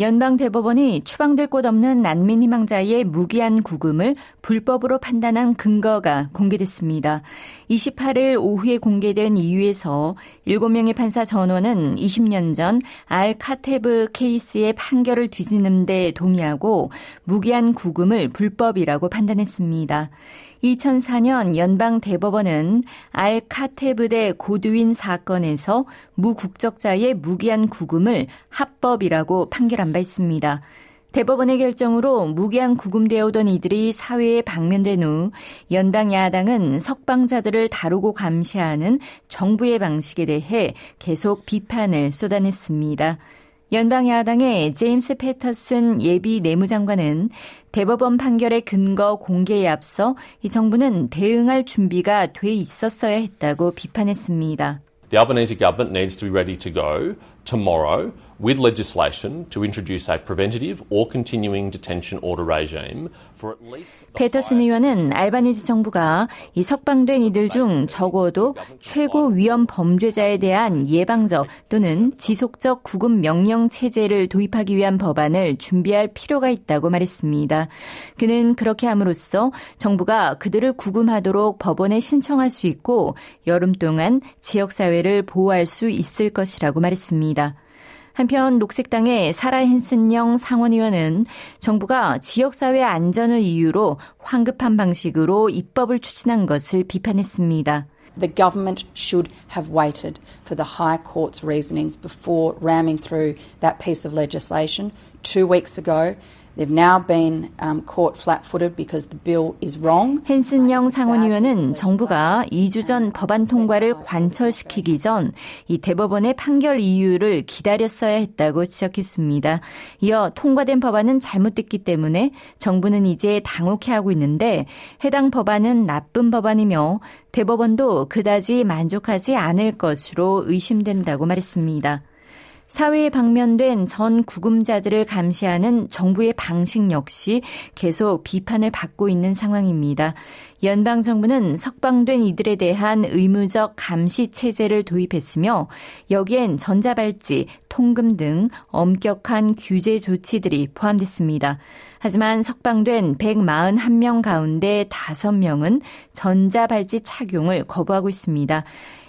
연방 대법원이 추방될 곳 없는 난민 희망자의 무기한 구금을 불법으로 판단한 근거가 공개됐습니다. 28일 오후에 공개된 이유에서 7명의 판사 전원은 20년 전 알 카테브 케이스의 판결을 뒤지는 데 동의하고 무기한 구금을 불법이라고 판단했습니다. 2004년 연방 대법원은 알 카테브대 고두인 사건에서 무국적자의 무기한 구금을 합법이라고 판결한 바 있습니다. 대법원의 결정으로 무기한 구금되어 오던 이들이 사회에 방면된 후 연방 야당은 석방자들을 다루고 감시하는 정부의 방식에 대해 계속 비판을 쏟아냈습니다. 연방 야당의 제임스 패터슨 예비 내무장관은 대법원 판결의 근거 공개에 앞서 이 정부는 대응할 준비가 돼 있었어야 했다고 비판했습니다. The Albanese government needs to be ready to go tomorrow with legislation to introduce a preventative or continuing detention order regime for at least 페터슨 의원은 알바니지 정부가 이 석방된 이들 중 적어도 최고 위험 범죄자에 대한 예방적 또는 지속적 구금 명령 체제를 도입하기 위한 법안을 준비할 필요가 있다고 말했습니다. 그는 그렇게 함으로써 정부가 그들을 구금하도록 법원에 신청할 수 있고 여름 동안 지역 사회를 보호할 수 있을 것이라고 말했습니다. 한편 녹색당의 사라 헨슨영 상원의원은 정부가 지역사회 안전을 이유로 황급한 방식으로 입법을 추진한 것을 비판했습니다. The government should have waited for the High Court's reasonings before ramming through that piece of legislation. Two weeks ago, They've now been um, caught flat-footed because the bill is wrong. 헨슨영 상원의원은 정부가 2주 전 법안 통과를 관철시키기 전 이 대법원의 판결 이유를 기다렸어야 했다고 지적했습니다. 이어 통과된 법안은 잘못됐기 때문에 정부는 이제 당혹해 하고 있는데 해당 법안은 나쁜 법안이며 대법원도 그다지 만족하지 않을 것으로 의심된다고 말했습니다. 사회에 방면된 전 구금자들을 감시하는 정부의 방식 역시 계속 비판을 받고 있는 상황입니다. 연방 정부는 석방된 이들에 대한 의무적 감시 체제를 도입했으며 여기엔 전자발찌, 통금 등 엄격한 규제 조치들이 포함됐습니다. 하지만 석방된 141명 가운데 5명은 전자발찌 착용을 거부하고 있습니다.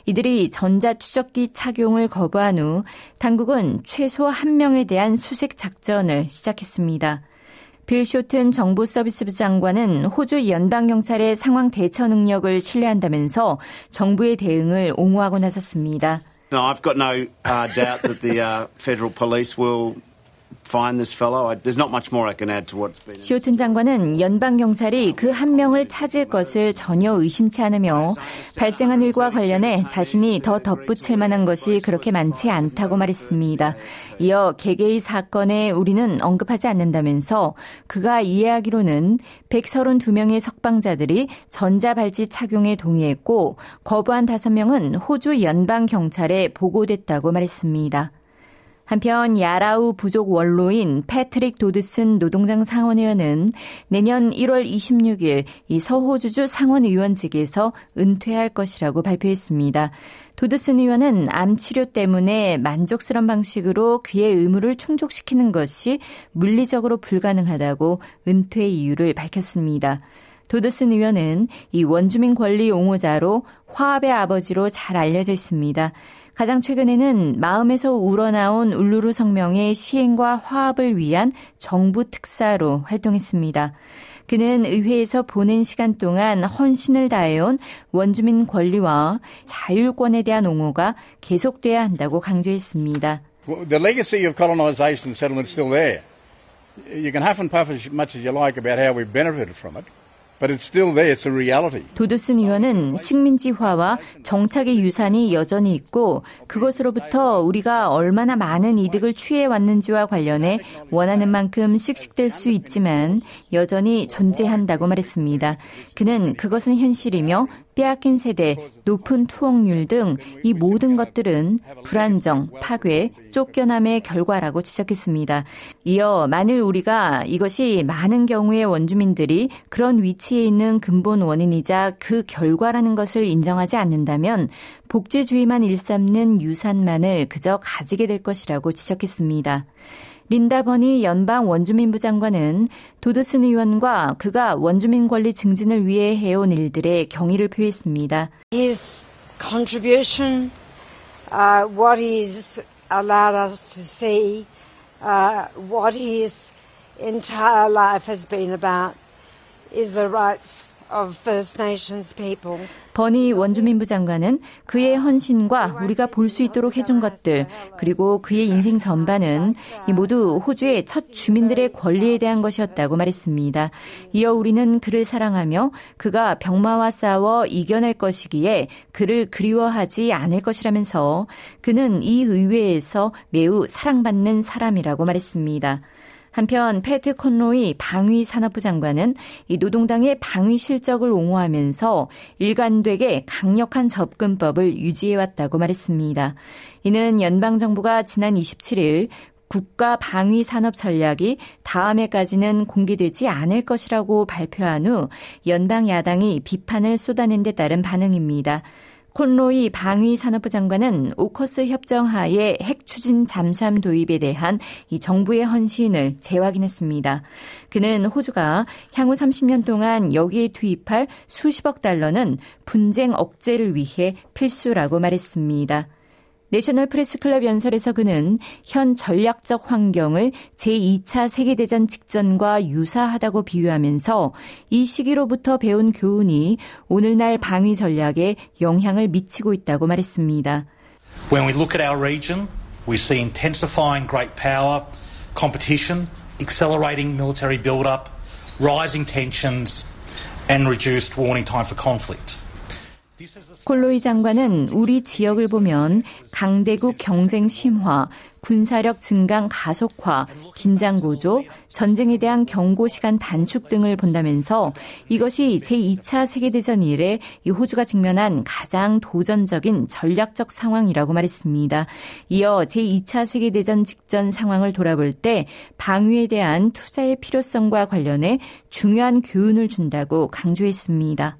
이들이 전자추적기 착용을 거부한 후 당국은 최소 한 명에 대한 수색 작전을 시작했습니다. 빌 쇼튼 정부 서비스부 장관은 호주 연방경찰의 상황 대처 능력을 신뢰한다면서 정부의 대응을 옹호하고 나섰습니다. 쇼튼 장관은 연방 경찰이 그 한 명을 찾을 것을 전혀 의심치 않으며 발생한 일과 관련해 자신이 더 덧붙일 만한 것이 그렇게 많지 않다고 말했습니다. 이어 개개의 사건에 우리는 언급하지 않는다면서 그가 이해하기로는 132명의 석방자들이 전자발찌 착용에 동의했고 거부한 5명은 호주 연방 경찰에 보고됐다고 말했습니다. 한편 야라우 부족 원로인 패트릭 도드슨 노동당 상원의원은 내년 1월 26일 이 서호주주 상원의원직에서 은퇴할 것이라고 발표했습니다. 도드슨 의원은 암 치료 때문에 만족스러운 방식으로 그의 의무를 충족시키는 것이 물리적으로 불가능하다고 은퇴 이유를 밝혔습니다. 도드슨 의원은 이 원주민 권리 옹호자로 화합의 아버지로 잘 알려져 있습니다. 가장 최근에는 마음에서 우러나온 울루루 성명의 시행과 화합을 위한 정부 특사로 활동했습니다. 그는 의회에서 보낸 시간 동안 헌신을 다해온 원주민 권리와 자율권에 대한 옹호가 계속돼야 한다고 강조했습니다. The legacy of colonization settlement is still there. You can huff and puff as much as you like about how we've benefited from it. 도드슨 의원은 식민지화와 정착의 유산이 여전히 있고 그것으로부터 우리가 얼마나 많은 이득을 취해 왔는지와 관련해 원하는 만큼 씩씩될 수 있지만 여전히 존재한다고 말했습니다. 그는 그것은 현실이며 빼앗긴 세대, 높은 투옥률 등 이 모든 것들은 불안정, 파괴, 쫓겨남의 결과라고 지적했습니다. 이어 만일 우리가 이것이 많은 경우의 원주민들이 그런 위치에 있는 근본 원인이자 그 결과라는 것을 인정하지 않는다면 복지주의만 일삼는 유산만을 그저 가지게 될 것이라고 지적했습니다. 린다 버니 연방 원주민부 장관은 도드슨 의원과 그가 원주민 권리 증진을 위해 해온 일들의 경의를 표했습니다. His contribution, uh, what he's allowed us to see, uh, what his entire life has been about, is the rights 버니 원주민부 장관은 그의 헌신과 우리가 볼 수 있도록 해준 것들 그리고 그의 인생 전반은 이 모두 호주의 첫 주민들의 권리에 대한 것이었다고 말했습니다. 이어 우리는 그를 사랑하며 그가 병마와 싸워 이겨낼 것이기에 그를 그리워하지 않을 것이라면서 그는 이 의회에서 매우 사랑받는 사람이라고 말했습니다. 한편 패트 콘로이 방위 산업부 장관은 이 노동당의 방위 실적을 옹호하면서 일관되게 강력한 접근법을 유지해왔다고 말했습니다. 이는 연방 정부가 지난 27일 국가 방위 산업 전략이 다음 해까지는 공개되지 않을 것이라고 발표한 후 연방 야당이 비판을 쏟아낸 데 따른 반응입니다. 콘로이 방위산업부 장관은 오커스 협정 하에 핵 추진 잠수함 도입에 대한 이 정부의 헌신을 재확인했습니다. 그는 호주가 향후 30년 동안 여기에 투입할 수십억 달러는 분쟁 억제를 위해 필수라고 말했습니다. 내셔널 프레스클럽 연설에서 그는 현 전략적 환경을 제2차 세계대전 직전과 유사하다고 비유하면서 이 시기로부터 배운 교훈이 오늘날 방위 전략에 영향을 미치고 있다고 말했습니다. When we look at our region, we see intensifying great power, competition, accelerating military build-up, rising tensions and reduced warning time for conflict. 콜로이 장관은 우리 지역을 보면 강대국 경쟁 심화, 군사력 증강 가속화, 긴장 고조, 전쟁에 대한 경고 시간 단축 등을 본다면서 이것이 제2차 세계대전 이래 이 호주가 직면한 가장 도전적인 전략적 상황이라고 말했습니다. 이어 제2차 세계대전 직전 상황을 돌아볼 때 방위에 대한 투자의 필요성과 관련해 중요한 교훈을 준다고 강조했습니다.